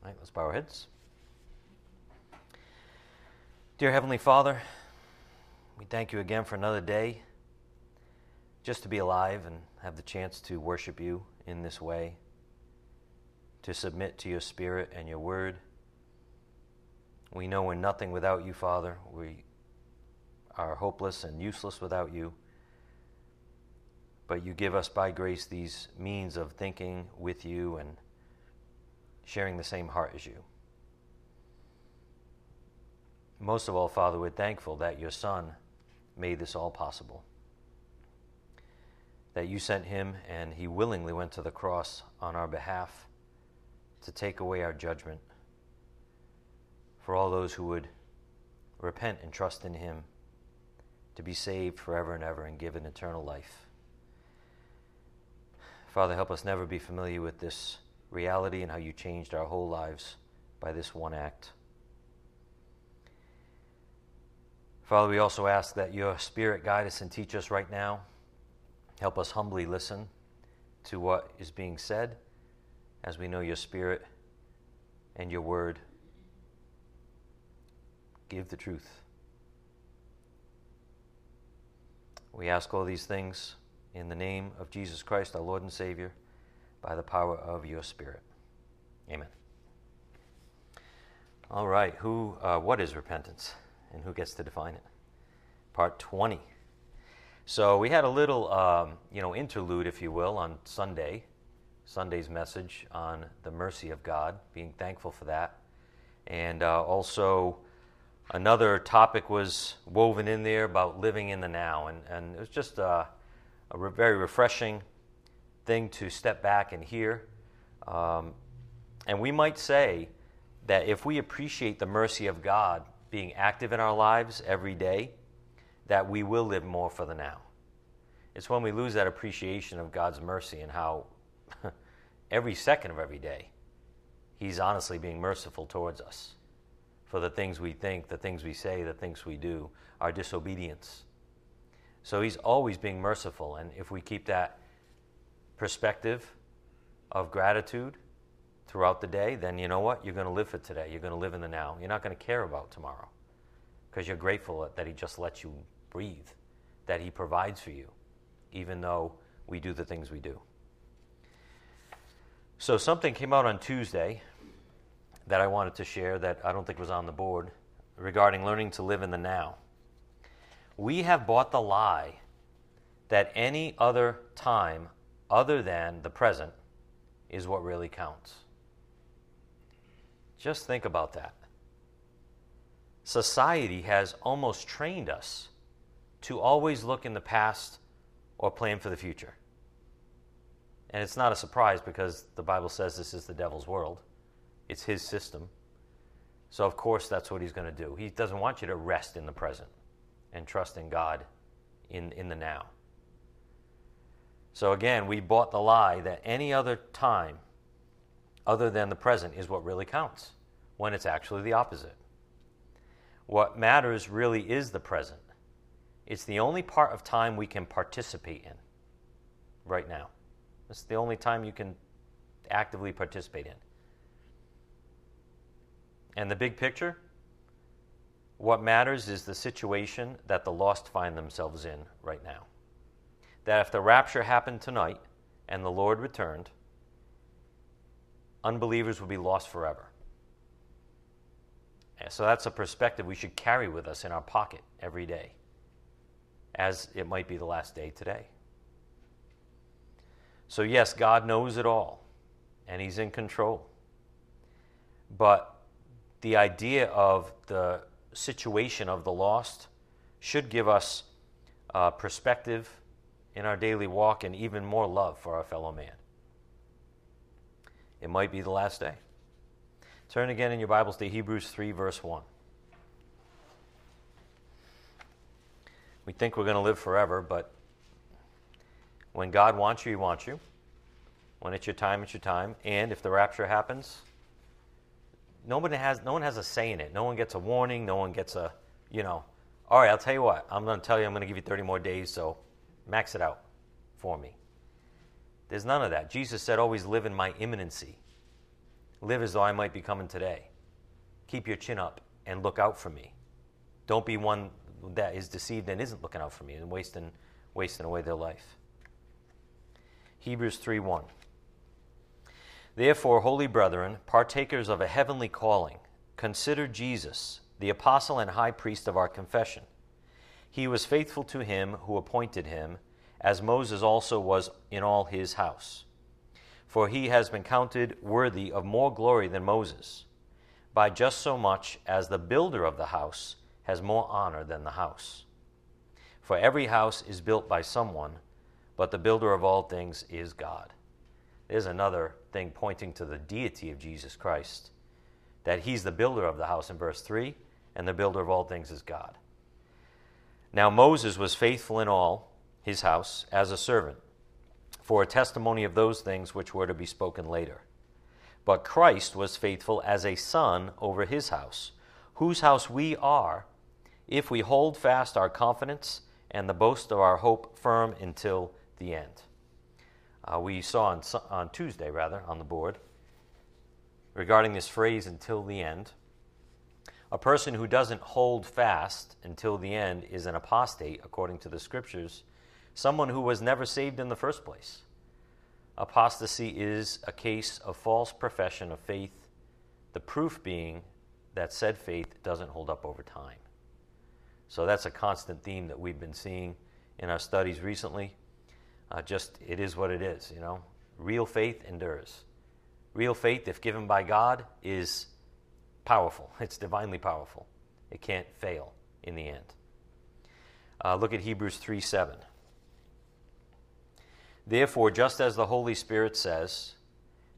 All right, let's bow our heads. Dear Heavenly Father, we thank you again for another day just to be alive and have the chance to worship you in this way, to submit to your Spirit and your Word. We know we're nothing without you, Father. We are hopeless and useless without you. But you give us by grace these means of thinking with you and sharing the same heart as you. Most of all, Father, we're thankful that your Son made this all possible. That you sent him and he willingly went to the cross on our behalf to take away our judgment for all those who would repent and trust in him to be saved forever and ever and given eternal life. Father, help us never be familiar with this reality and how you changed our whole lives by this one act. Father, we also ask that your Spirit guide us and teach us right now. Help us humbly listen to what is being said as we know your Spirit and your word. Give the truth. We ask all these things in the name of Jesus Christ, our Lord and Savior, by the power of your Spirit. Amen. All right, who, uh, what is repentance? and who gets to define it? Part 20. So we had a little, um, you know, interlude, if you will, on Sunday, Sunday's message on the mercy of God, being thankful for that, and uh, also another topic was woven in there about living in the now, and, and it was just a, a re- very refreshing thing to step back and hear. Um, and we might say that if we appreciate the mercy of God being active in our lives every day, that we will live more for the now. It's when we lose that appreciation of God's mercy and how every second of every day, He's honestly being merciful towards us for the things we think, the things we say, the things we do, our disobedience. So He's always being merciful. And if we keep that perspective of gratitude, throughout the day, then you know what? You're going to live for today. You're going to live in the now. You're not going to care about tomorrow because you're grateful that He just lets you breathe, that He provides for you, even though we do the things we do. So, something came out on Tuesday that I wanted to share that I don't think was on the board regarding learning to live in the now. We have bought the lie that any other time other than the present is what really counts. Just think about that. Society has almost trained us to always look in the past or plan for the future. And it's not a surprise because the Bible says this is the devil's world, it's his system. So, of course, that's what he's going to do. He doesn't want you to rest in the present and trust in God in, in the now. So, again, we bought the lie that any other time other than the present is what really counts, when it's actually the opposite. What matters really is the present. It's the only part of time we can participate in right now. It's the only time you can actively participate in. And the big picture? What matters is the situation that the lost find themselves in right now. That if the rapture happened tonight and the Lord returned, unbelievers would be lost forever. And so that's a perspective we should carry with us in our pocket every day, as it might be the last day today. So, yes, God knows it all, and He's in control. But the idea of the situation of the lost should give us uh, perspective in our daily walk and even more love for our fellow man. It might be the last day. Turn again in your Bibles to Hebrews 3, verse 1. We think we're going to live forever, but when God wants you, He wants you. When it's your time, it's your time. And if the rapture happens, nobody has, no one has a say in it. No one gets a warning. No one gets a, you know, all right, I'll tell you what. I'm going to tell you I'm going to give you 30 more days, so max it out for me. There's none of that. Jesus said, always live in my imminency. live as though I might be coming today. Keep your chin up and look out for me. Don't be one that is deceived and isn't looking out for me and wasting, wasting away their life. Hebrews 3 1. Therefore, holy brethren, partakers of a heavenly calling, consider Jesus, the apostle and high priest of our confession. He was faithful to him who appointed him, as Moses also was in all his house. For he has been counted worthy of more glory than Moses, by just so much as the builder of the house has more honor than the house. For every house is built by someone, but the builder of all things is God. There's another thing pointing to the deity of Jesus Christ, that he's the builder of the house in verse 3, and the builder of all things is God. Now Moses was faithful in all his house as a servant for a testimony of those things which were to be spoken later. But Christ was faithful as a son over his house, whose house we are, if we hold fast our confidence and the boast of our hope firm until the end. Uh, we saw on, on Tuesday, rather, on the board, regarding this phrase until the end. A person who doesn't hold fast until the end is an apostate, according to the scriptures, someone who was never saved in the first place. Apostasy is a case of false profession of faith, the proof being that said faith doesn't hold up over time. So that's a constant theme that we've been seeing in our studies recently. Uh, just it is what it is, you know. Real faith endures. Real faith, if given by God, is powerful. It's divinely powerful. It can't fail in the end. Uh, look at Hebrews 3 7. Therefore, just as the Holy Spirit says,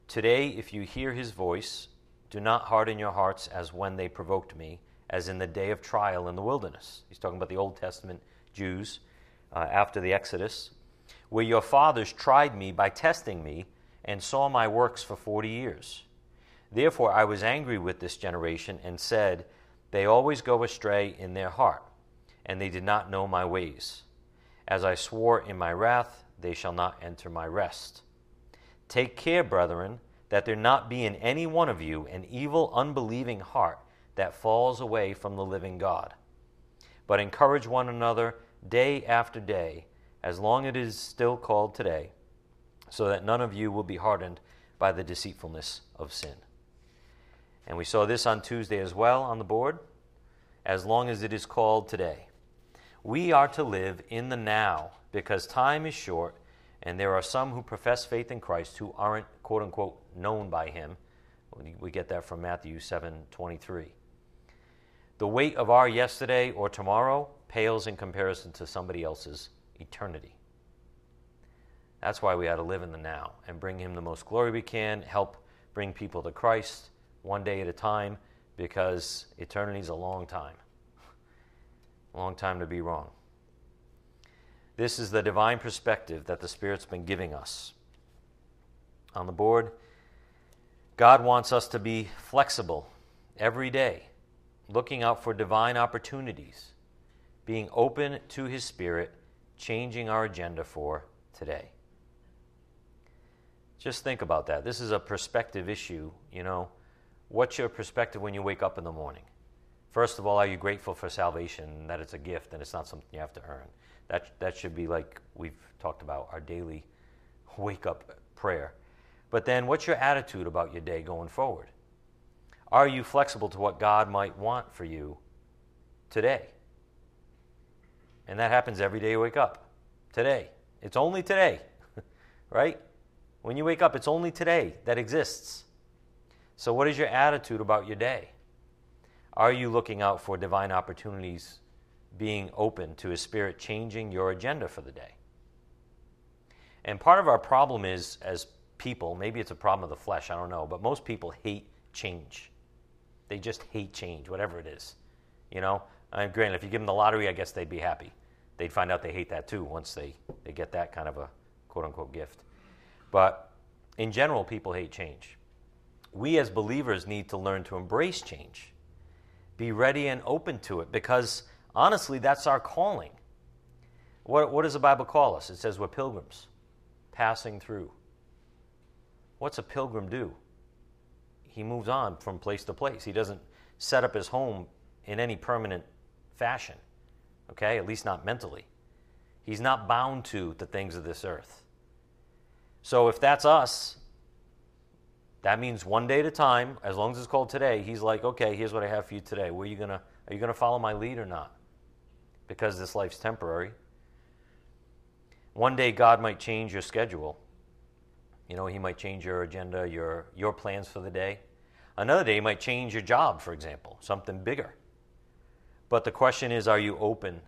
Today, if you hear his voice, do not harden your hearts as when they provoked me, as in the day of trial in the wilderness. He's talking about the Old Testament Jews uh, after the Exodus, where your fathers tried me by testing me and saw my works for forty years. Therefore, I was angry with this generation and said, They always go astray in their heart, and they did not know my ways. As I swore in my wrath, they shall not enter my rest. Take care, brethren, that there not be in any one of you an evil, unbelieving heart that falls away from the living God. But encourage one another day after day, as long as it is still called today, so that none of you will be hardened by the deceitfulness of sin. And we saw this on Tuesday as well on the board, as long as it is called today. We are to live in the now because time is short, and there are some who profess faith in Christ who aren't, quote unquote, known by him. We get that from Matthew 7 23. The weight of our yesterday or tomorrow pales in comparison to somebody else's eternity. That's why we ought to live in the now and bring Him the most glory we can, help bring people to Christ one day at a time, because eternity is a long time. A long time to be wrong. This is the divine perspective that the Spirit's been giving us. On the board, God wants us to be flexible every day, looking out for divine opportunities, being open to His Spirit, changing our agenda for today. Just think about that. This is a perspective issue. You know, what's your perspective when you wake up in the morning? First of all, are you grateful for salvation, that it's a gift and it's not something you have to earn? That, that should be like we've talked about our daily wake up prayer. But then, what's your attitude about your day going forward? Are you flexible to what God might want for you today? And that happens every day you wake up. Today. It's only today, right? When you wake up, it's only today that exists. So, what is your attitude about your day? Are you looking out for divine opportunities being open to His Spirit changing your agenda for the day. And part of our problem is, as people, maybe it's a problem of the flesh, I don't know, but most people hate change. They just hate change, whatever it is. You know, I mean, granted, if you give them the lottery, I guess they'd be happy. They'd find out they hate that too once they, they get that kind of a quote unquote gift. But in general, people hate change. We as believers need to learn to embrace change, be ready and open to it because Honestly, that's our calling. What, what does the Bible call us? It says we're pilgrims passing through. What's a pilgrim do? he moves on from place to place. He doesn't set up his home in any permanent fashion, okay? At least not mentally. He's not bound to the things of this earth. So if that's us, that means one day at a time, as long as it's called today, he's like, okay, here's what I have for you today. Where are you gonna are you gonna follow my lead or not? Because this life's temporary. One day God might change your schedule. You know, he might change your agenda, your your plans for the day. Another day he might change your job, for example, something bigger. But the question is, are you open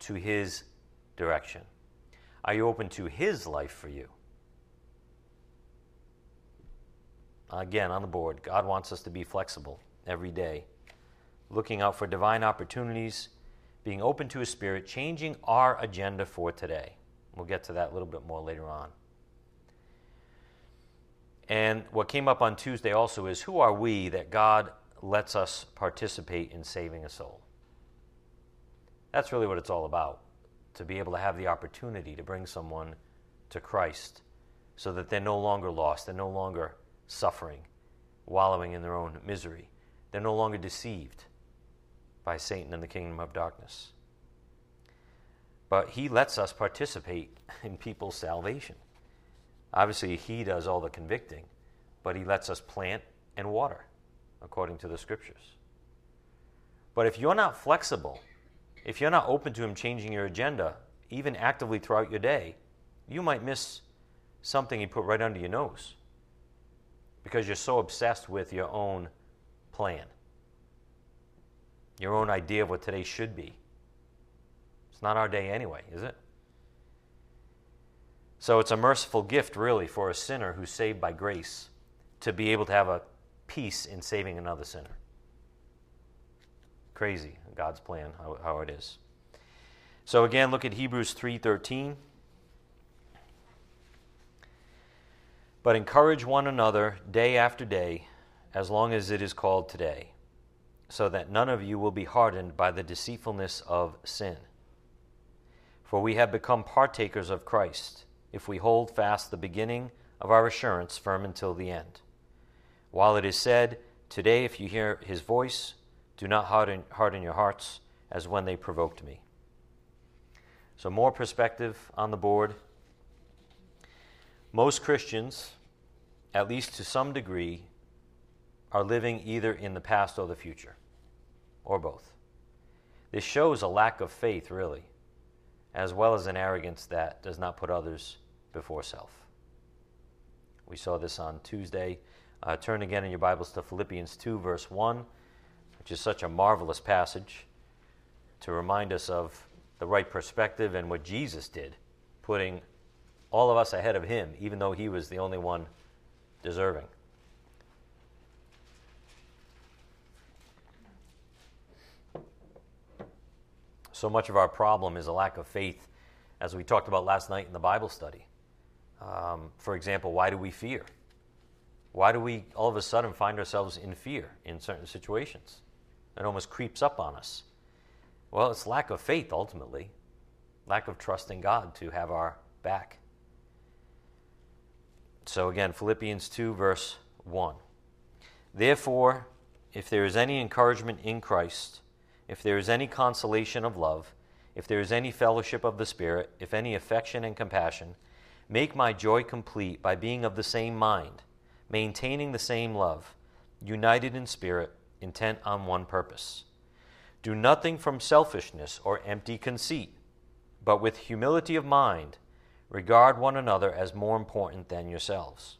to his direction? Are you open to his life for you? Again, on the board, God wants us to be flexible every day, looking out for divine opportunities, being open to His Spirit, changing our agenda for today. We'll get to that a little bit more later on. And what came up on Tuesday also is who are we that God lets us participate in saving a soul? That's really what it's all about to be able to have the opportunity to bring someone to Christ so that they're no longer lost, they're no longer suffering, wallowing in their own misery. They're no longer deceived by Satan and the kingdom of darkness. But he lets us participate in people's salvation. Obviously, he does all the convicting, but he lets us plant and water according to the scriptures. But if you're not flexible, if you're not open to him changing your agenda, even actively throughout your day, you might miss something he put right under your nose because you're so obsessed with your own plan, your own idea of what today should be. It's not our day anyway, is it? So it's a merciful gift, really, for a sinner who's saved by grace to be able to have a piece in saving another sinner. Crazy, God's plan, how, how it is. So again, look at Hebrews 3:13. But encourage one another day after day, as long as it is called today, so that none of you will be hardened by the deceitfulness of sin. For we have become partakers of Christ, if we hold fast the beginning of our assurance firm until the end. While it is said, Today, if you hear his voice, do not harden, harden your hearts as when they provoked me. So, more perspective on the board most Christians, at least to some degree, are living either in the past or the future, or both. This shows a lack of faith, really, as well as an arrogance that does not put others before self. We saw this on Tuesday. Uh, turn again in your Bibles to Philippians 2, verse 1, which is such a marvelous passage to remind us of the right perspective and what Jesus did, putting all of us ahead of him, even though he was the only one deserving. So much of our problem is a lack of faith, as we talked about last night in the Bible study. Um, for example, why do we fear? Why do we all of a sudden find ourselves in fear in certain situations? It almost creeps up on us. Well, it's lack of faith ultimately, lack of trust in God to have our back. So again, Philippians 2, verse 1. Therefore, if there is any encouragement in Christ, if there is any consolation of love, if there is any fellowship of the Spirit, if any affection and compassion, make my joy complete by being of the same mind, maintaining the same love, united in spirit, intent on one purpose. Do nothing from selfishness or empty conceit, but with humility of mind Regard one another as more important than yourselves.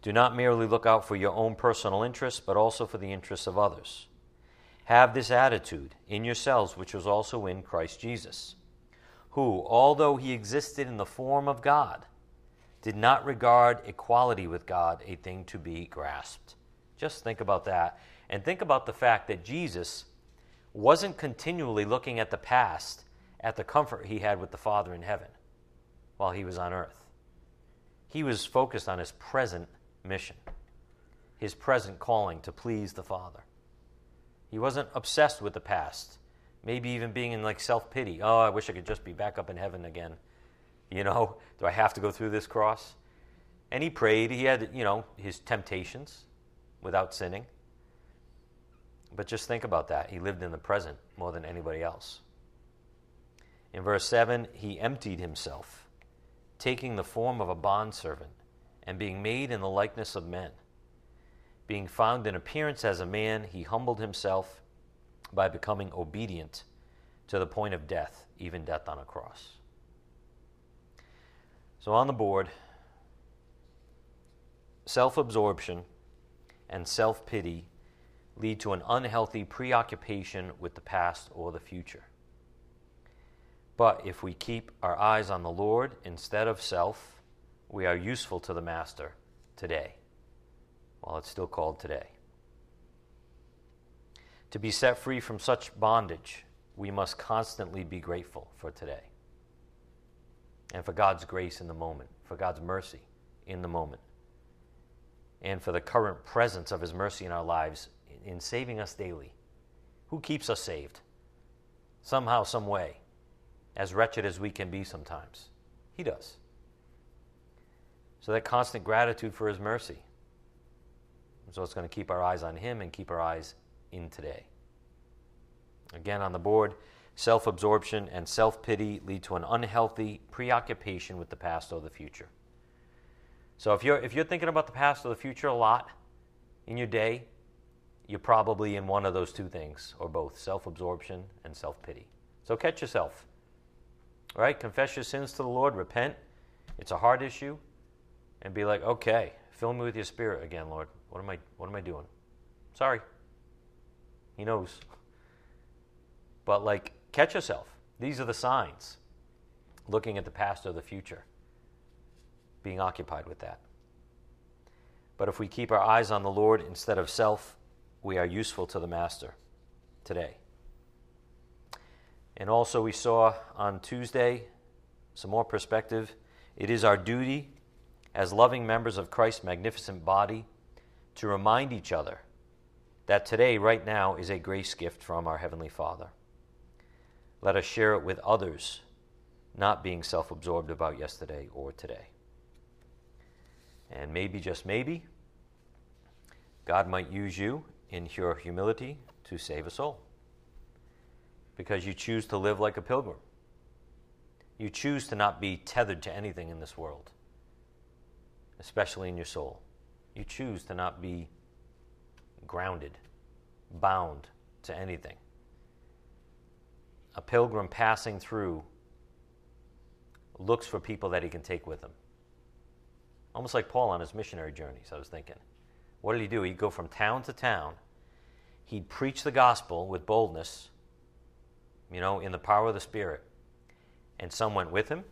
Do not merely look out for your own personal interests, but also for the interests of others. Have this attitude in yourselves, which was also in Christ Jesus, who, although he existed in the form of God, did not regard equality with God a thing to be grasped. Just think about that. And think about the fact that Jesus wasn't continually looking at the past, at the comfort he had with the Father in heaven while he was on earth. He was focused on his present mission, his present calling to please the Father. He wasn't obsessed with the past, maybe even being in like self pity. Oh, I wish I could just be back up in heaven again. You know, do I have to go through this cross? And he prayed. He had, you know, his temptations without sinning. But just think about that. He lived in the present more than anybody else. In verse 7, he emptied himself, taking the form of a bondservant, and being made in the likeness of men. Being found in appearance as a man, he humbled himself by becoming obedient to the point of death, even death on a cross. So on the board, self absorption and self pity lead to an unhealthy preoccupation with the past or the future. But if we keep our eyes on the Lord instead of self, we are useful to the Master today, while it's still called today. To be set free from such bondage, we must constantly be grateful for today and for God's grace in the moment, for God's mercy in the moment, and for the current presence of His mercy in our lives in saving us daily. Who keeps us saved? Somehow, some way, as wretched as we can be sometimes. He does. So that constant gratitude for His mercy. So it's going to keep our eyes on Him and keep our eyes in today. Again, on the board, self absorption and self pity lead to an unhealthy preoccupation with the past or the future. So if you're, if you're thinking about the past or the future a lot in your day, you're probably in one of those two things, or both self absorption and self pity. So catch yourself. Right? Confess your sins to the Lord, repent. It's a hard issue. And be like, okay, fill me with your spirit again, Lord. What am I, what am I doing? Sorry. He knows. But, like, catch yourself. These are the signs. Looking at the past or the future, being occupied with that. But if we keep our eyes on the Lord instead of self, we are useful to the Master today. And also, we saw on Tuesday some more perspective. It is our duty as loving members of Christ's magnificent body to remind each other that today, right now, is a grace gift from our Heavenly Father. Let us share it with others, not being self absorbed about yesterday or today. And maybe, just maybe, God might use you in your humility to save a soul because you choose to live like a pilgrim. You choose to not be tethered to anything in this world, especially in your soul. You choose to not be grounded, bound to anything a pilgrim passing through looks for people that he can take with him. Almost like Paul on his missionary journeys, I was thinking. What did he do? He'd go from town to town. He'd preach the gospel with boldness, you know, in the power of the Spirit. And some went with him,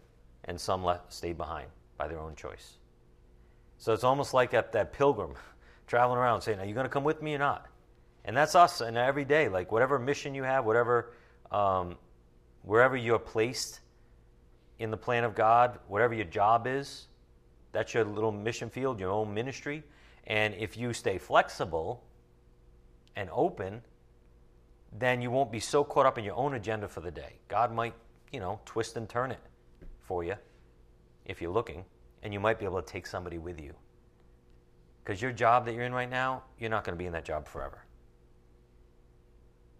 and some left, stayed behind by their own choice. So it's almost like that, that pilgrim traveling around saying, Are you going to come with me or not? And that's us and every day. Like, whatever mission you have, whatever um, wherever you're placed in the plan of God, whatever your job is, that's your little mission field, your own ministry. And if you stay flexible and open, then you won't be so caught up in your own agenda for the day. God might, you know, twist and turn it for you if you're looking, and you might be able to take somebody with you. Because your job that you're in right now, you're not going to be in that job forever.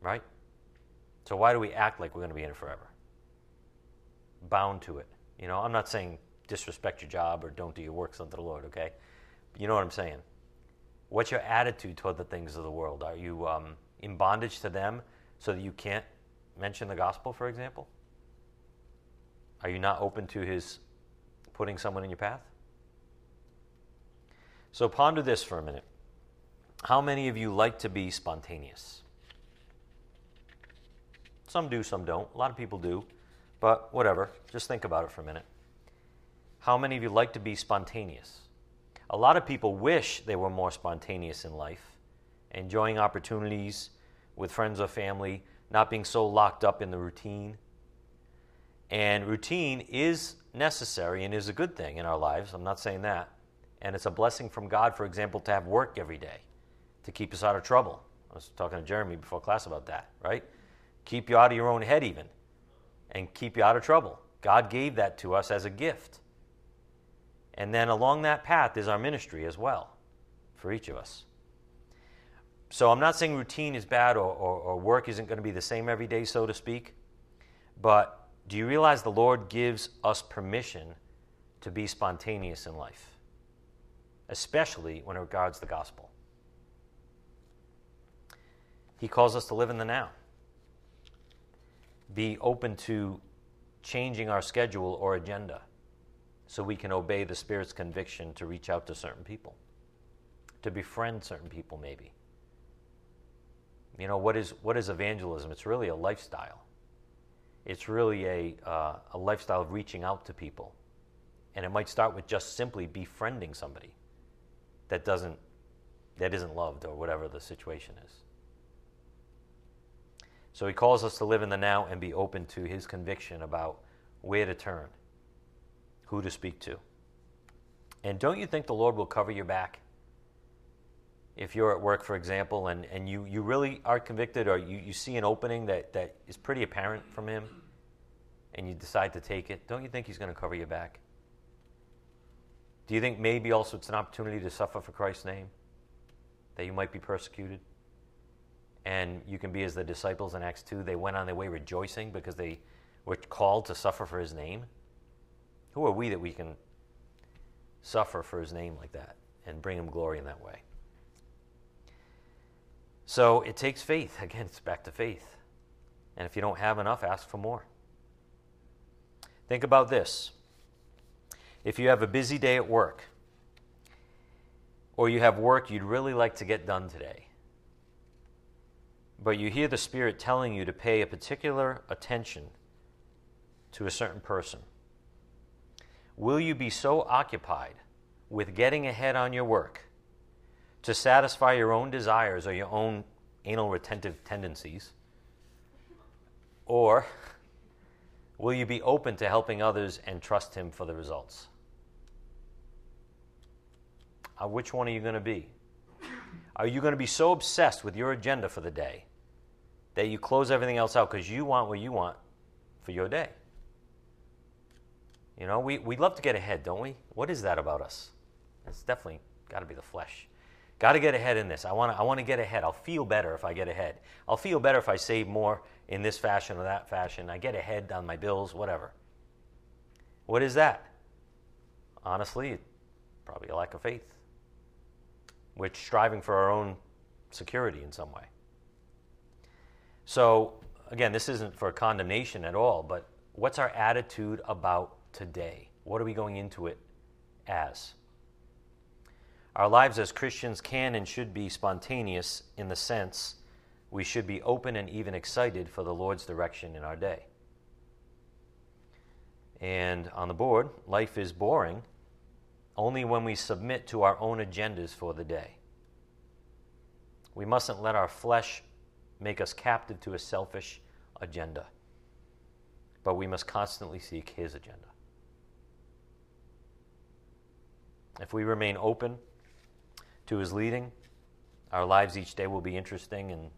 Right? So why do we act like we're going to be in it forever? Bound to it. You know, I'm not saying disrespect your job or don't do your works unto the Lord, okay? But you know what I'm saying. What's your attitude toward the things of the world? Are you um, in bondage to them so that you can't mention the gospel, for example? Are you not open to his putting someone in your path? So ponder this for a minute. How many of you like to be spontaneous? Some do, some don't. A lot of people do. But whatever. Just think about it for a minute. How many of you like to be spontaneous? A lot of people wish they were more spontaneous in life, enjoying opportunities with friends or family, not being so locked up in the routine. And routine is necessary and is a good thing in our lives. I'm not saying that. And it's a blessing from God, for example, to have work every day to keep us out of trouble. I was talking to Jeremy before class about that, right? keep you out of your own head, even, and keep you out of trouble. God gave that to us as a gift. And then along that path is our ministry as well for each of us. So I'm not saying routine is bad or, or, or work isn't going to be the same every day, so to speak. But do you realize the Lord gives us permission to be spontaneous in life, especially when it regards the gospel? He calls us to live in the now, be open to changing our schedule or agenda so we can obey the Spirit's conviction to reach out to certain people, to befriend certain people, maybe. You know, what is, what is evangelism? It's really a lifestyle. It's really a, uh, a lifestyle of reaching out to people. And it might start with just simply befriending somebody that doesn't that isn't loved or whatever the situation is. So he calls us to live in the now and be open to his conviction about where to turn, who to speak to. And don't you think the Lord will cover your back? If you're at work, for example, and, and you, you really are convicted or you, you see an opening that, that is pretty apparent from Him and you decide to take it, don't you think He's going to cover your back? Do you think maybe also it's an opportunity to suffer for Christ's name? That you might be persecuted? And you can be as the disciples in Acts 2. They went on their way rejoicing because they were called to suffer for his name. Who are we that we can suffer for his name like that and bring him glory in that way? So it takes faith. Again, it's back to faith. And if you don't have enough, ask for more. Think about this. If you have a busy day at work, or you have work you'd really like to get done today, but you hear the Spirit telling you to pay a particular attention to a certain person, will you be so occupied with getting ahead on your work to satisfy your own desires or your own anal retentive tendencies? Or will you be open to helping others and trust Him for the results? Uh, which one are you going to be? Are you going to be so obsessed with your agenda for the day that you close everything else out because you want what you want for your day? You know, we, we love to get ahead, don't we? What is that about us? It's definitely got to be the flesh. Got to get ahead in this. I want to I want to get ahead. I'll feel better if I get ahead. I'll feel better if I save more in this fashion or that fashion. I get ahead on my bills, whatever. What is that? Honestly, probably a lack of faith which striving for our own security in some way. So, again, this isn't for condemnation at all, but what's our attitude about today? What are we going into it as? Our lives as Christians can and should be spontaneous in the sense we should be open and even excited for the Lord's direction in our day. And on the board, life is boring only when we submit to our own agendas for the day. We mustn't let our flesh make us captive to a selfish agenda, but we must constantly seek His agenda. If we remain open to His leading, our lives each day will be interesting and,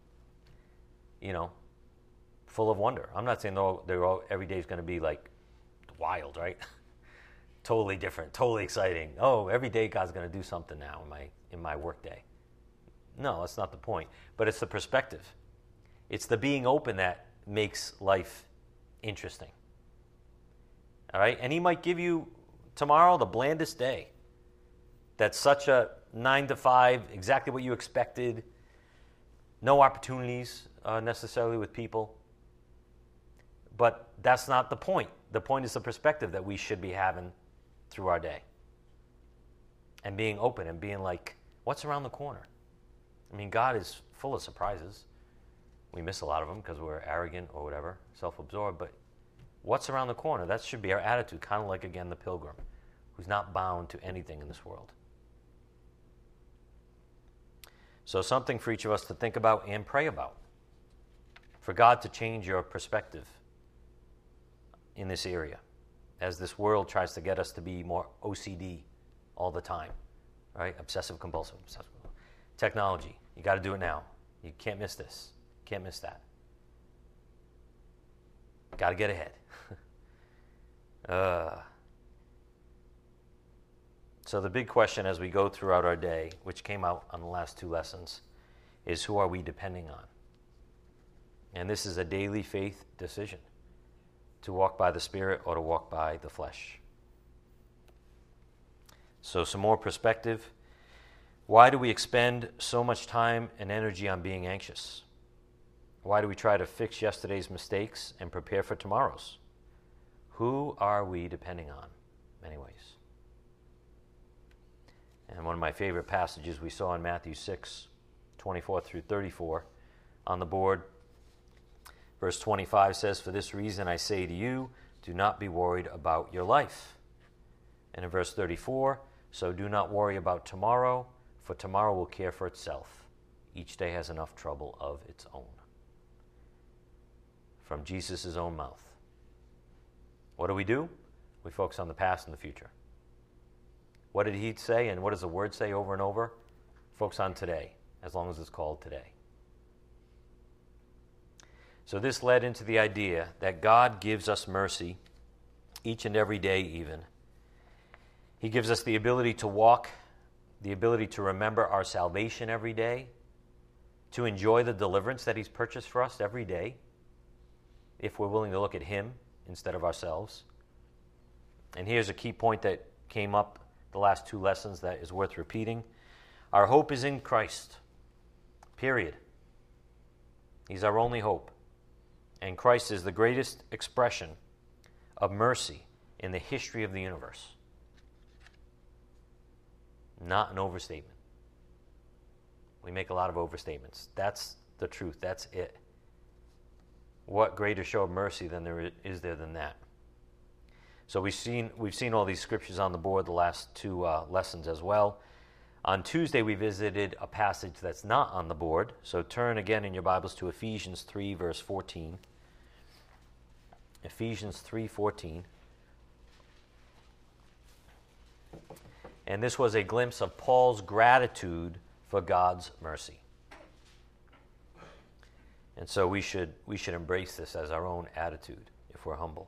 you know, full of wonder. I'm not saying all, all, every day is going to be like wild, right? totally different, totally exciting. Oh, every day God's going to do something now in my in my workday. No, that's not the point. But it's the perspective. It's the being open that makes life interesting. All right? And he might give you tomorrow the blandest day. That's such a 9 to 5, exactly what you expected. No opportunities uh, necessarily with people. But that's not the point. The point is the perspective that we should be having through our day. And being open and being like, what's around the corner? I mean, God is full of surprises. We miss a lot of them because we're arrogant or whatever, self absorbed. But what's around the corner? That should be our attitude, kind of like, again, the pilgrim who's not bound to anything in this world. So, something for each of us to think about and pray about. For God to change your perspective in this area as this world tries to get us to be more OCD all the time, right? Obsessive compulsive. Obsessive. Technology. You got to do it now. You can't miss this. Can't miss that. Got to get ahead. uh, So, the big question as we go throughout our day, which came out on the last two lessons, is who are we depending on? And this is a daily faith decision to walk by the Spirit or to walk by the flesh. So, some more perspective. Why do we expend so much time and energy on being anxious? Why do we try to fix yesterday's mistakes and prepare for tomorrow's? Who are we depending on, many ways? And one of my favorite passages we saw in Matthew 6 24 through 34 on the board. Verse 25 says, For this reason I say to you, do not be worried about your life. And in verse 34, so do not worry about tomorrow, for tomorrow will care for itself. Each day has enough trouble of its own. From Jesus' own mouth. What do we do? We focus on the past and the future. What did he say, and what does the word say over and over? Focus on today, as long as it's called today. So, this led into the idea that God gives us mercy each and every day, even. He gives us the ability to walk, the ability to remember our salvation every day, to enjoy the deliverance that He's purchased for us every day, if we're willing to look at Him instead of ourselves. And here's a key point that came up the last two lessons that is worth repeating. Our hope is in Christ, period. He's our only hope and Christ is the greatest expression of mercy in the history of the universe. Not an overstatement. We make a lot of overstatements. That's the truth. That's it. What greater show of mercy than there is there than that? So we've seen we've seen all these scriptures on the board the last two uh, lessons as well. On Tuesday we visited a passage that's not on the board. So turn again in your Bibles to Ephesians three verse fourteen. Ephesians 3:14. And this was a glimpse of Paul's gratitude for God's mercy. And so we should we should embrace this as our own attitude if we're humble.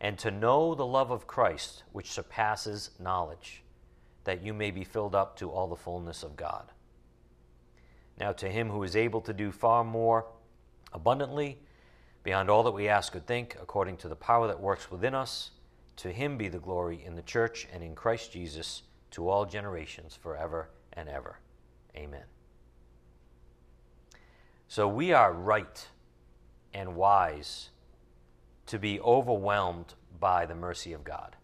and to know the love of Christ which surpasses knowledge, that you may be filled up to all the fullness of God. Now, to him who is able to do far more abundantly, beyond all that we ask or think, according to the power that works within us. To him be the glory in the church and in Christ Jesus to all generations, forever and ever. Amen. So we are right and wise to be overwhelmed by the mercy of God.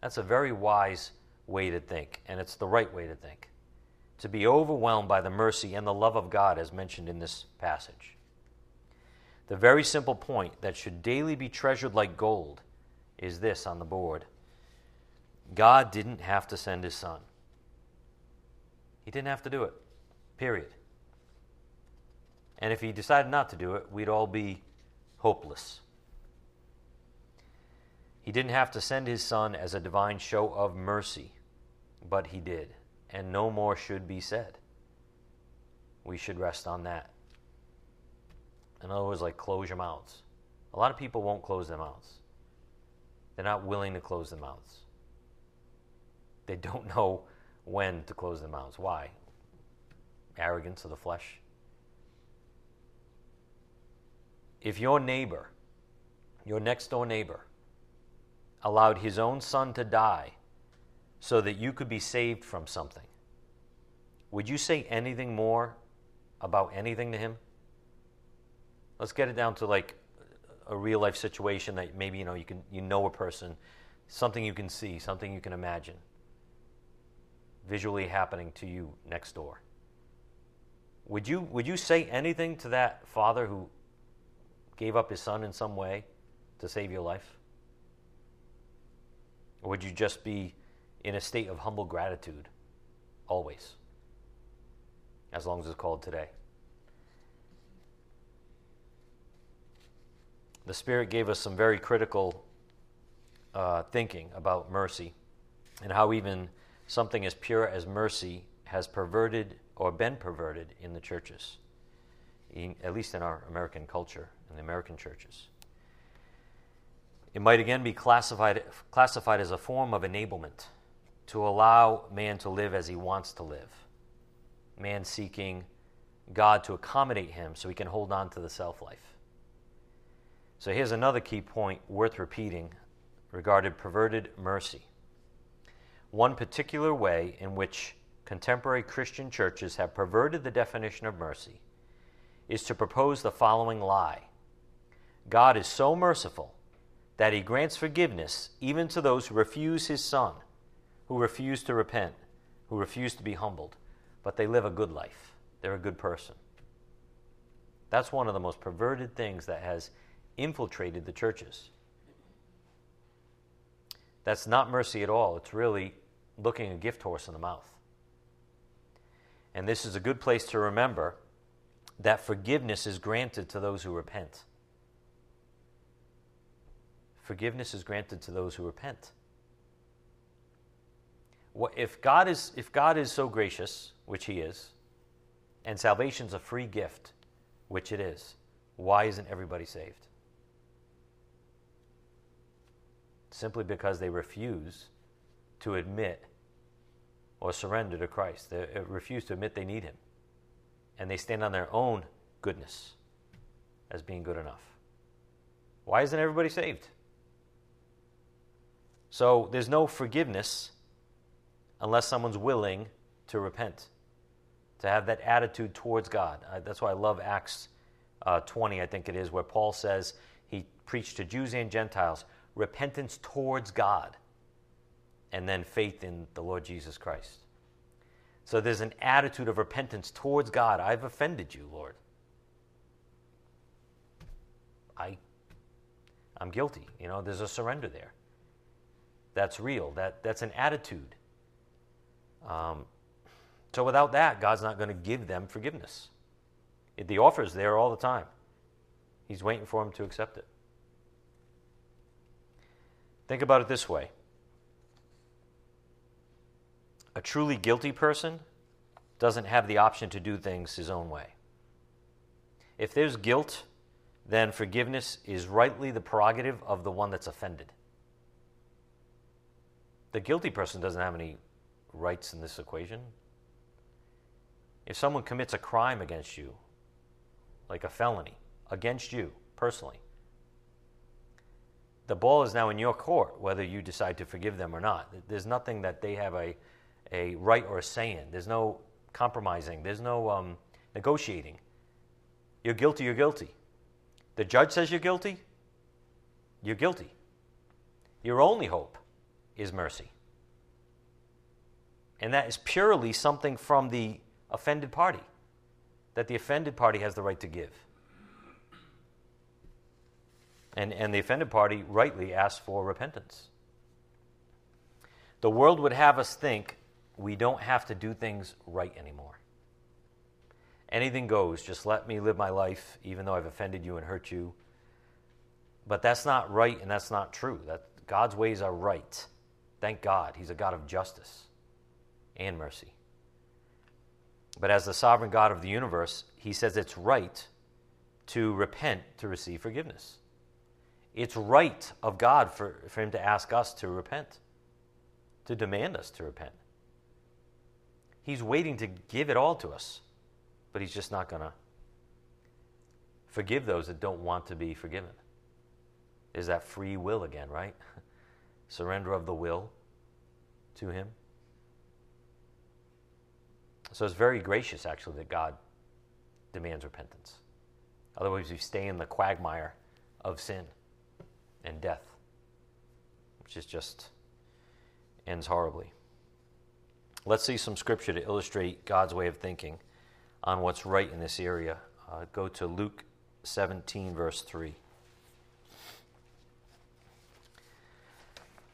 That's a very wise way to think, and it's the right way to think. To be overwhelmed by the mercy and the love of God, as mentioned in this passage. The very simple point that should daily be treasured like gold is this on the board God didn't have to send his son. He didn't have to do it, period. And if he decided not to do it, we'd all be hopeless. He didn't have to send his son as a divine show of mercy, but he did. And no more should be said. We should rest on that. In other words, like close your mouths. A lot of people won't close their mouths. They're not willing to close their mouths. They don't know when to close their mouths. Why? Arrogance of the flesh. If your neighbor, your next door neighbor, allowed his own son to die so that you could be saved from something, would you say anything more about anything to him? let's get it down to like a real life situation that maybe you know you can you know a person, something you can see, something you can imagine, visually happening to you next door. Would you would you say anything to that father who gave up his son in some way to save your life? Or would you just be in a state of humble gratitude, always, as long as it's called today. The Spirit gave us some very critical uh, thinking about mercy and how even something as pure as mercy has perverted or been perverted in the churches, in, at least in our American culture, in the American churches. It might again be classified, classified as a form of enablement to allow man to live as he wants to live. Man seeking God to accommodate him so he can hold on to the self life. So here's another key point worth repeating regarding perverted mercy. One particular way in which contemporary Christian churches have perverted the definition of mercy is to propose the following lie God is so merciful that he grants forgiveness even to those who refuse his Son, who refuse to repent, who refuse to be humbled, but they live a good life. They're a good person. That's one of the most perverted things that has infiltrated the churches. That's not mercy at all. It's really looking a gift horse in the mouth. And this is a good place to remember that forgiveness is granted to those who repent. Forgiveness is granted to those who repent. If God is, if God is so gracious, which He is, and salvation is a free gift, which it is, why isn't everybody saved? Simply because they refuse to admit or surrender to Christ. They uh, refuse to admit they need Him. And they stand on their own goodness as being good enough. Why isn't everybody saved? So there's no forgiveness unless someone's willing to repent, to have that attitude towards God. that's why I love Acts uh, 20, I think it is, where Paul says he preached to Jews and Gentiles repentance towards God and then faith in the Lord Jesus Christ. So there's an attitude of repentance towards God. I've offended you, Lord. I I'm guilty. You know, there's a surrender there. That's real. That that's an attitude. Um, so without that, God's not going to give them forgiveness. The offer is there all the time. He's waiting for them to accept it. Think about it this way a truly guilty person doesn't have the option to do things his own way. If there's guilt, then forgiveness is rightly the prerogative of the one that's offended. The guilty person doesn't have any rights in this equation. If someone commits a crime against you, like a felony, against you personally, the ball is now in your court whether you decide to forgive them or not. There's nothing that they have a a right or a say in. There's no compromising, there's no um, negotiating. You're guilty, you're guilty. The judge says you're guilty, you're guilty. Your only hope is mercy. And that is purely something from the offended party, that the offended party has the right to give. And, and the offended party rightly asks for repentance. The world would have us think we don't have to do things right anymore. Anything goes. Just let me live my life, even though I've offended you and hurt you. But that's not right and that's not true. That God's ways are right. Thank God. He's a God of justice and mercy. But as the sovereign God of the universe, he says it's right to repent to receive forgiveness. It's right of God for, for him to ask us to repent, to demand us to repent. He's waiting to give it all to us, but He's just not going to forgive those that don't want to be forgiven. Is that free will again, right? Surrender of the will to Him. So it's very gracious, actually, that God demands repentance. Otherwise, we stay in the quagmire of sin and death, which is just ends horribly. Let's see some scripture to illustrate God's way of thinking on what's right in this area. Uh, go to Luke 17, verse 3.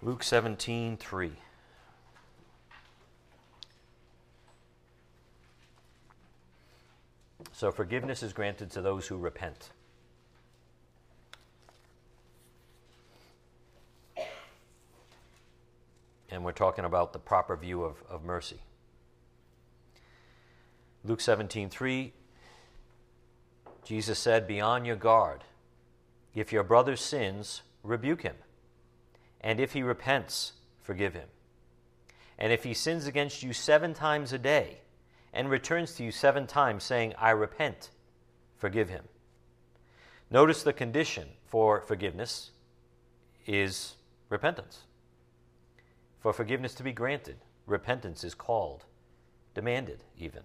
Luke 17, 3. So forgiveness is granted to those who repent. And we're talking about the proper view of, of mercy. Luke 17, 3, Jesus said, Be on your guard. If your brother sins, rebuke him. And if he repents, forgive him. And if he sins against you seven times a day and returns to you seven times, saying, I repent, forgive him. Notice the condition for forgiveness is repentance. For forgiveness to be granted, repentance is called, demanded even.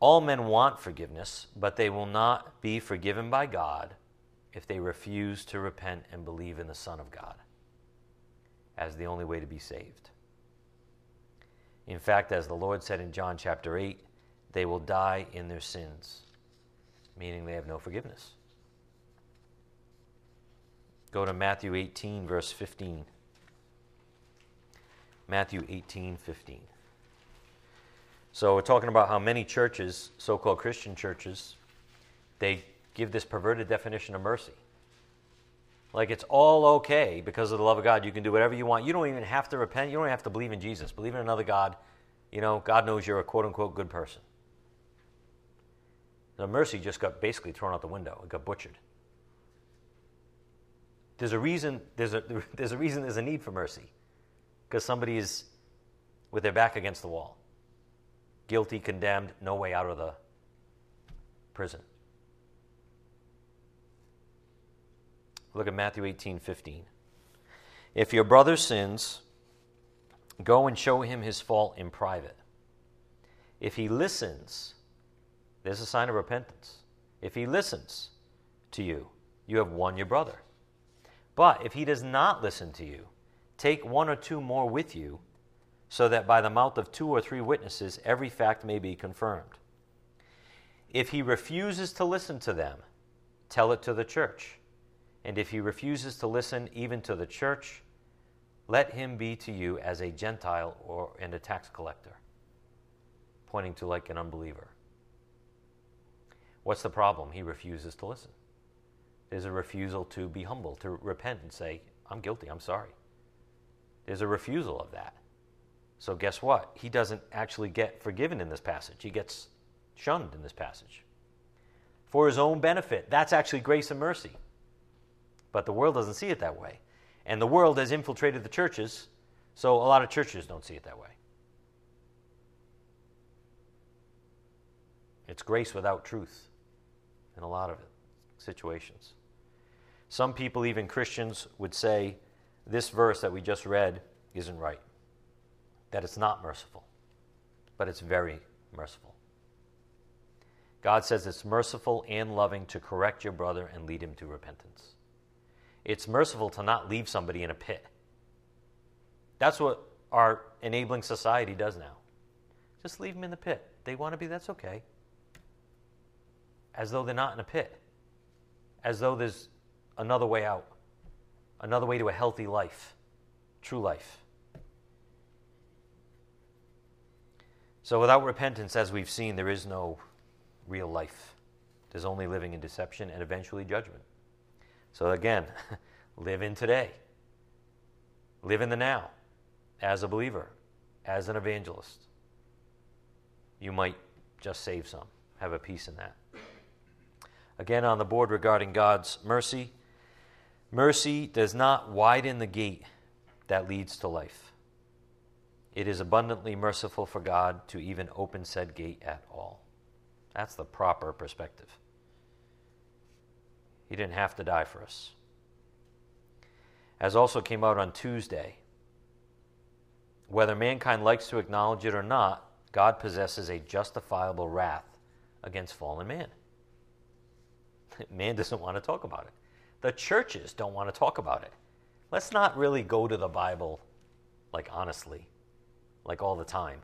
All men want forgiveness, but they will not be forgiven by God if they refuse to repent and believe in the Son of God as the only way to be saved. In fact, as the Lord said in John chapter 8, they will die in their sins, meaning they have no forgiveness. Go to Matthew 18, verse 15. Matthew 18, 15. So we're talking about how many churches, so-called Christian churches, they give this perverted definition of mercy. Like it's all okay because of the love of God. You can do whatever you want. You don't even have to repent. You don't have to believe in Jesus. Believe in another God. You know, God knows you're a quote unquote good person. The mercy just got basically thrown out the window. It got butchered. There's a reason. There's a there's a reason. There's a need for mercy, because somebody is with their back against the wall guilty, condemned, no way out of the prison. Look at Matthew 18 15. If your brother sins, go and show him his fault in private. If he listens, there's a sign of repentance. If he listens to you, you have won your brother. But if he does not listen to you, take one or two more with you so that by the mouth of two or three witnesses every fact may be confirmed. If he refuses to listen to them, tell it to the church. And if he refuses to listen even to the church, let him be to you as a Gentile or and a tax collector, pointing to like an unbeliever. What's the problem? He refuses to listen. There's a refusal to be humble, to repent and say, I'm guilty, I'm sorry. There's a refusal of that. So, guess what? He doesn't actually get forgiven in this passage. He gets shunned in this passage. For his own benefit. That's actually grace and mercy. But the world doesn't see it that way. And the world has infiltrated the churches, so a lot of churches don't see it that way. It's grace without truth in a lot of it, situations. Some people, even Christians, would say this verse that we just read isn't right that it's not merciful, but it's very merciful. God says it's merciful and loving to correct your brother and lead him to repentance. It's merciful to not leave somebody in a pit. That's what our enabling society does now. Just leave them in the pit. They want to be, that's okay. As though they're not in a pit. As though there's another way out, another way to a healthy life, true life. So without repentance, as we've seen, there is no real life. There's only living in deception and eventually judgment. So again, live in today. Live in the now as a believer, as an evangelist. You might just save some, have a piece in that. Again, on the board regarding God's mercy, mercy does not widen the gate that leads to life. It is abundantly merciful for God to even open said gate at all. That's the proper perspective. He didn't have to die for us. As also came out on Tuesday, whether mankind likes to acknowledge it or not, God possesses a justifiable wrath against fallen man. Man doesn't want to talk about it. The churches don't want to talk about it. Let's not really go to the Bible like honestly like all the time.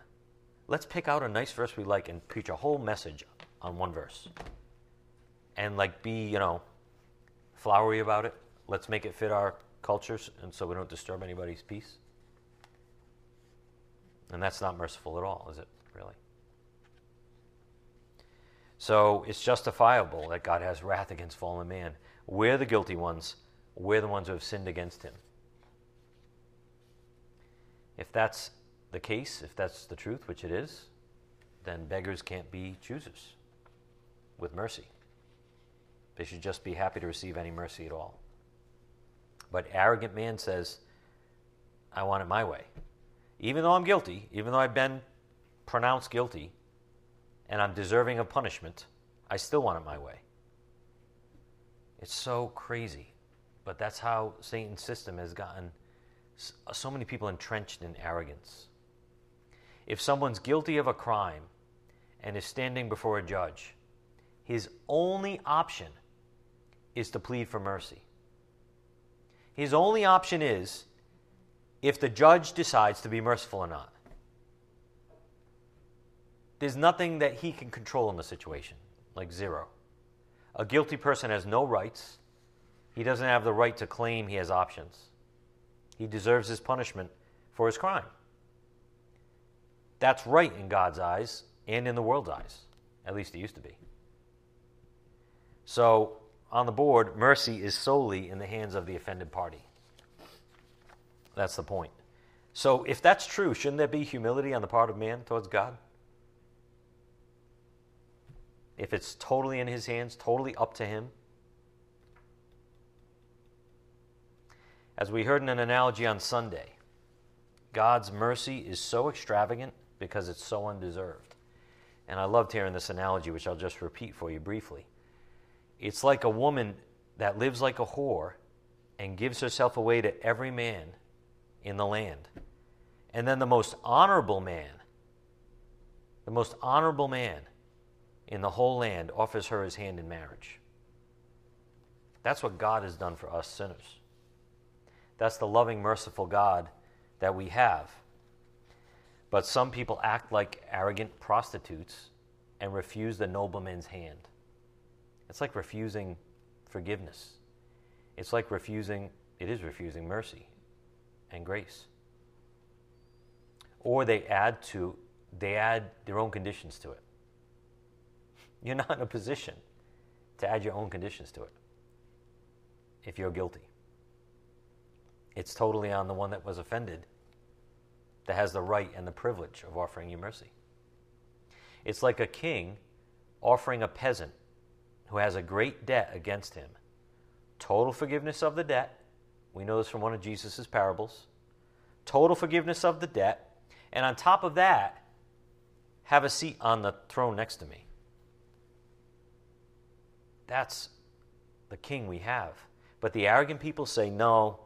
Let's pick out a nice verse we like and preach a whole message on one verse. And like be, you know, flowery about it. Let's make it fit our cultures and so we don't disturb anybody's peace. And that's not merciful at all, is it, really? So it's justifiable that God has wrath against fallen man. We're the guilty ones, we're the ones who have sinned against him. If that's the case, if that's the truth, which it is, then beggars can't be choosers with mercy. They should just be happy to receive any mercy at all. But arrogant man says, I want it my way. Even though I'm guilty, even though I've been pronounced guilty and I'm deserving of punishment, I still want it my way. It's so crazy. But that's how Satan's system has gotten uh, so many people entrenched in arrogance. If someone's guilty of a crime and is standing before a judge, his only option is to plead for mercy. His only option is if the judge decides to be merciful or not. There's nothing that he can control in the situation, like zero. A guilty person has no rights. He doesn't have the right to claim he has options. He deserves his punishment for his crime. That's right in God's eyes and in the world's eyes. At least it used to be. So, on the board, mercy is solely in the hands of the offended party. That's the point. So, if that's true, shouldn't there be humility on the part of man towards God? If it's totally in his hands, totally up to him? As we heard in an analogy on Sunday, God's mercy is so extravagant because it's so undeserved. And I loved hearing this analogy, which I'll just repeat for you briefly. It's like a woman that lives like a whore and gives herself away to every man in the land. And then the most honorable man, the most honorable man in the whole land offers her his hand in marriage. That's what God has done for us sinners. That's the loving, merciful God that we have. But some people act like arrogant prostitutes and refuse the nobleman's hand. It's like refusing forgiveness. It's like refusing, it is refusing mercy and grace. Or they add to, they add their own conditions to it. You're not in a position to add your own conditions to it if you're guilty. It's totally on the one that was offended that has the right and the privilege of offering you mercy. It's like a king offering a peasant who has a great debt against him total forgiveness of the debt. We know this from one of Jesus' parables. Total forgiveness of the debt. And on top of that, have a seat on the throne next to me. That's the king we have. But the arrogant people say, no,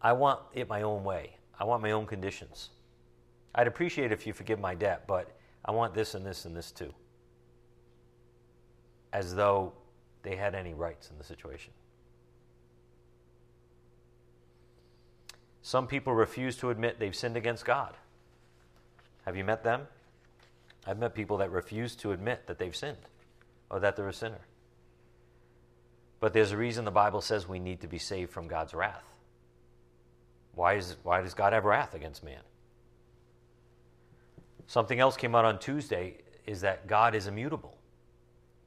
I want it my own way. I want my own conditions. I'd appreciate if you forgive my debt, but I want this and this and this too. As though they had any rights in the situation. Some people refuse to admit they've sinned against God. Have you met them? I've met people that refuse to admit that they've sinned or that they're a sinner. But there's a reason the Bible says we need to be saved from God's wrath. Why, is, why does God have wrath against man? Something else came out on Tuesday is that God is immutable.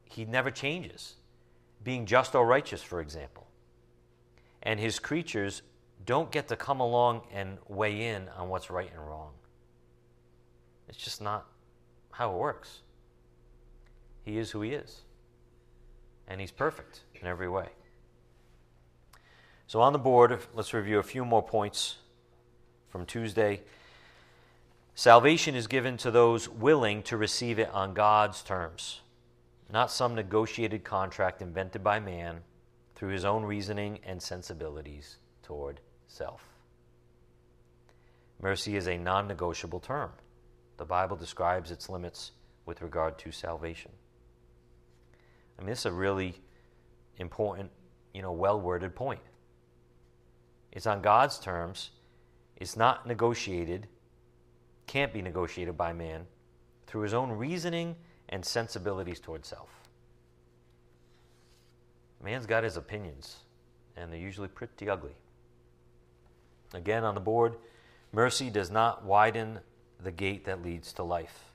He never changes, being just or righteous, for example. And his creatures don't get to come along and weigh in on what's right and wrong. It's just not how it works. He is who he is, and he's perfect in every way. So, on the board, let's review a few more points from Tuesday. Salvation is given to those willing to receive it on God's terms, not some negotiated contract invented by man through his own reasoning and sensibilities toward self. Mercy is a non negotiable term. The Bible describes its limits with regard to salvation. I mean, this is a really important, you know, well worded point. It's on God's terms. It's not negotiated, can't be negotiated by man through his own reasoning and sensibilities toward self. Man's got his opinions, and they're usually pretty ugly. Again, on the board, mercy does not widen the gate that leads to life.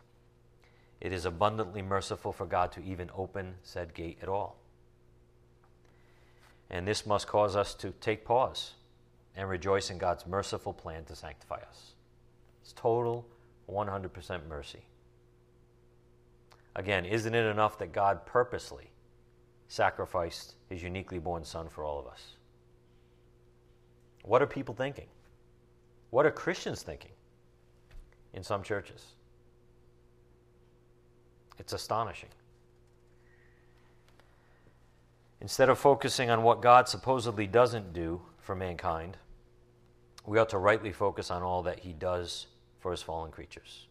it is abundantly merciful for God to even open said gate at all. And this must cause us to take pause and rejoice in God's merciful plan to sanctify us. It's total 100% mercy. Again, isn't it enough that God purposely sacrificed his uniquely born son for all of us? What are people thinking? What are Christians thinking in some churches? It's astonishing. Instead of focusing on what God supposedly doesn't do for mankind, we ought to rightly focus on all that He does for His fallen creatures.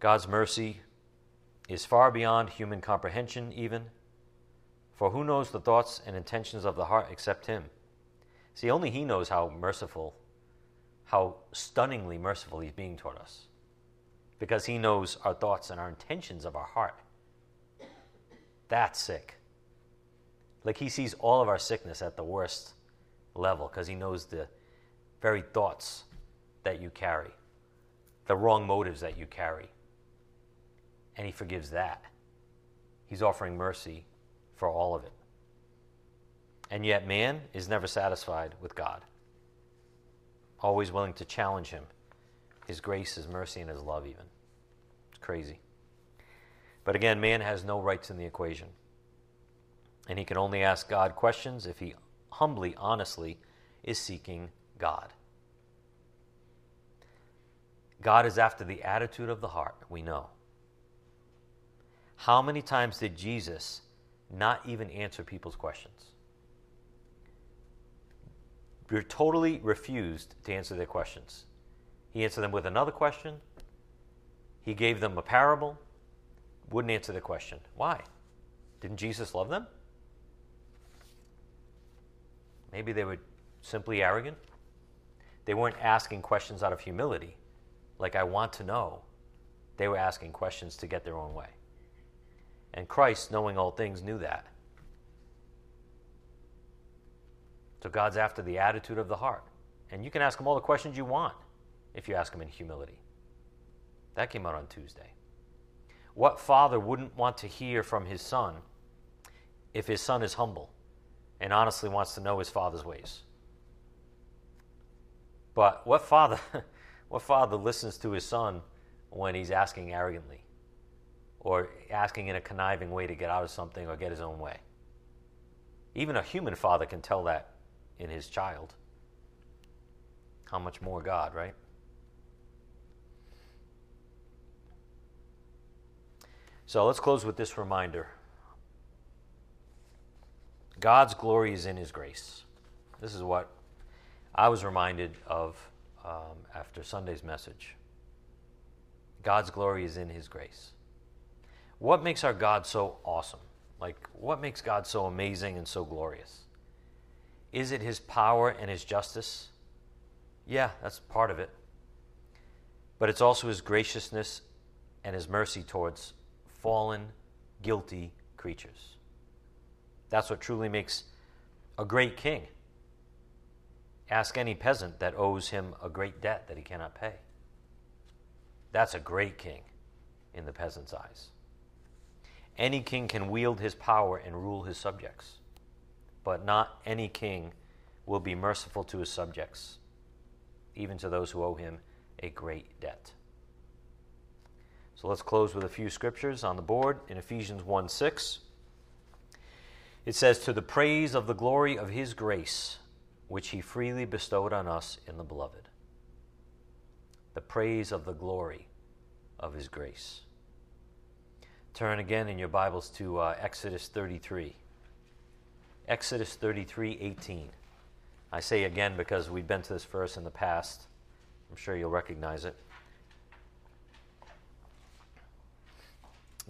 God's mercy is far beyond human comprehension, even. For who knows the thoughts and intentions of the heart except Him? See, only He knows how merciful, how stunningly merciful He's being toward us because He knows our thoughts and our intentions of our heart. That's sick. Like He sees all of our sickness at the worst level because He knows the very thoughts that you carry, the wrong motives that you carry. And He forgives that. He's offering mercy for all of it. And yet, man is never satisfied with God, always willing to challenge Him his grace, His mercy, and His love, even. It's crazy. But again, man has no rights in the equation. And he can only ask God questions if he humbly, honestly is seeking God. God is after the attitude of the heart, we know. How many times did Jesus not even answer people's questions? You're totally refused to answer their questions. He answered them with another question. He gave them a parable. Wouldn't answer the question. Why? Didn't Jesus love them? Maybe they were simply arrogant. They weren't asking questions out of humility, like, I want to know. They were asking questions to get their own way. And Christ, knowing all things, knew that. So God's after the attitude of the heart. And you can ask him all the questions you want if you ask him in humility. That came out on Tuesday. What father wouldn't want to hear from his son if his son is humble and honestly wants to know his father's ways? But what father what father listens to his son when he's asking arrogantly or asking in a conniving way to get out of something or get his own way? Even a human father can tell that in his child. How much more God, right? So let's close with this reminder God's glory is in His grace. This is what I was reminded of um, after Sunday's message. God's glory is in His grace. What makes our God so awesome? Like, what makes God so amazing and so glorious? Is it His power and His justice? Yeah, that's part of it. But it's also His graciousness and His mercy towards fallen, guilty creatures. That's what truly makes a great king. Ask any peasant that owes him a great debt that he cannot pay. That's a great king in the peasant's eyes. Any king can wield his power and rule his subjects, but not any king will be merciful to his subjects, even to those who owe him a great debt. So let's close with a few scriptures on the board in Ephesians 1 6. It says, To the praise of the glory of his grace, which he freely bestowed on us in the beloved. The praise of the glory of his grace. Turn again in your Bibles to uh, Exodus 33. Exodus 33 18. I say again because we've been to this verse in the past. I'm sure you'll recognize it.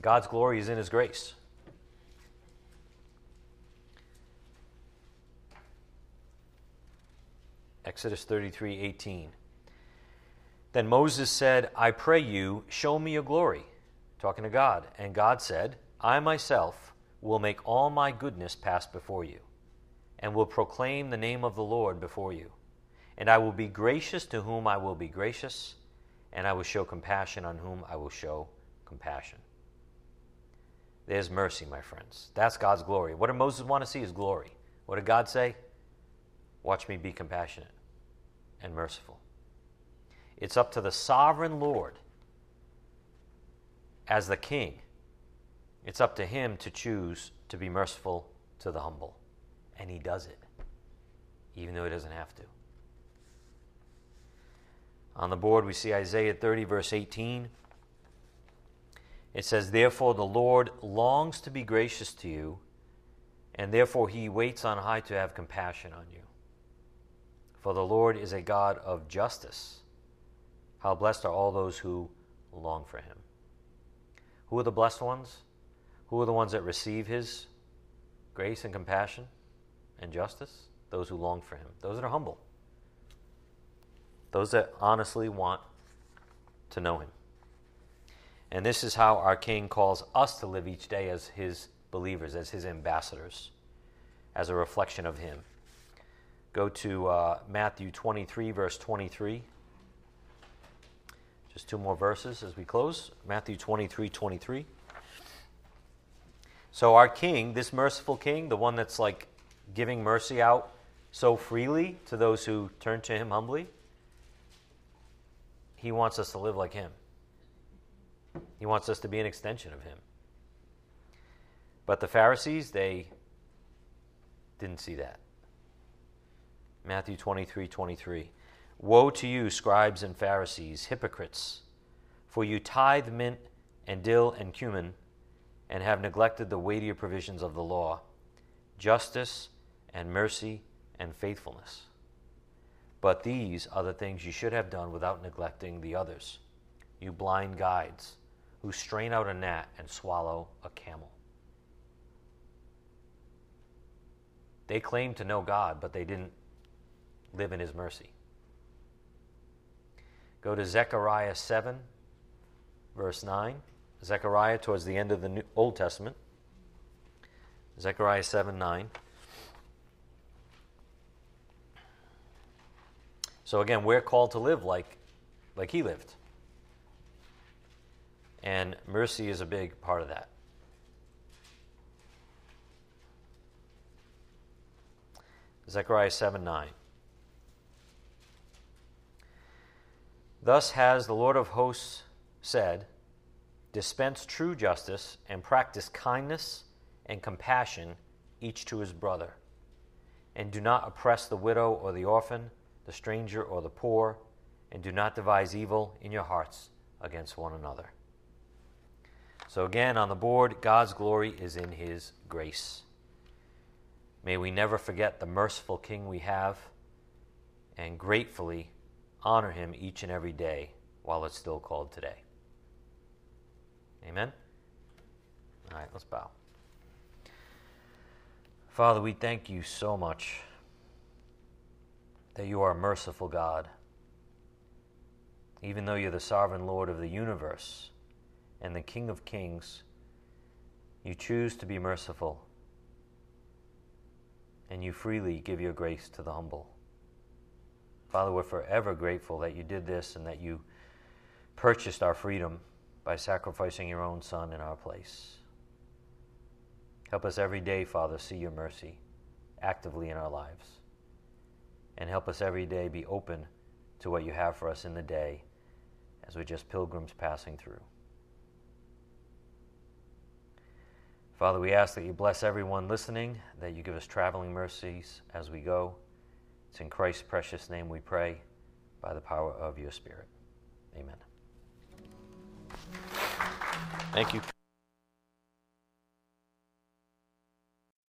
God's glory is in His grace. Exodus 33 18. Then Moses said, I pray you, show me your glory. Talking to God. And God said, I myself will make all my goodness pass before you, and will proclaim the name of the Lord before you. And I will be gracious to whom I will be gracious, and I will show compassion on whom I will show compassion. There's mercy, my friends. That's God's glory. What did Moses want to see is glory. What did God say? Watch me be compassionate and merciful. It's up to the sovereign Lord as the king. It's up to him to choose to be merciful to the humble. And he does it, even though he doesn't have to. On the board, we see Isaiah 30, verse 18. It says, Therefore, the Lord longs to be gracious to you, and therefore he waits on high to have compassion on you. For the Lord is a God of justice. How blessed are all those who long for him. Who are the blessed ones? Who are the ones that receive his grace and compassion and justice? Those who long for him, those that are humble, those that honestly want to know him. And this is how our King calls us to live each day as his believers, as his ambassadors, as a reflection of him. Go to uh, Matthew 23, verse 23. Just two more verses as we close. Matthew 23 23. So, our king, this merciful king, the one that's like giving mercy out so freely to those who turn to him humbly, he wants us to live like him. He wants us to be an extension of him. But the Pharisees, they didn't see that. Matthew 23 23. Woe to you, scribes and Pharisees, hypocrites, for you tithe mint and dill and cumin, and have neglected the weightier provisions of the law justice and mercy and faithfulness. But these are the things you should have done without neglecting the others. You blind guides who strain out a gnat and swallow a camel. They claimed to know God, but they didn't live in His mercy. Go to Zechariah 7, verse 9. Zechariah, towards the end of the New, Old Testament. Zechariah 7 9. So again, we're called to live like, like he lived. And mercy is a big part of that. Zechariah 7 9. Thus has the Lord of hosts said, Dispense true justice and practice kindness and compassion each to his brother. And do not oppress the widow or the orphan, the stranger or the poor, and do not devise evil in your hearts against one another. So, again, on the board, God's glory is in his grace. May we never forget the merciful King we have and gratefully honor him each and every day while it's still called today. Amen? All right, let's bow. Father, we thank you so much that you are a merciful God. Even though you're the sovereign Lord of the universe and the King of kings, you choose to be merciful and you freely give your grace to the humble. Father, we're forever grateful that you did this and that you purchased our freedom by sacrificing your own Son in our place. Help us every day, Father, see your mercy actively in our lives. And help us every day be open to what you have for us in the day as we're just pilgrims passing through. Father, we ask that you bless everyone listening, that you give us traveling mercies as we go. It's in Christ's precious name we pray, by the power of your Spirit. Amen. Thank you.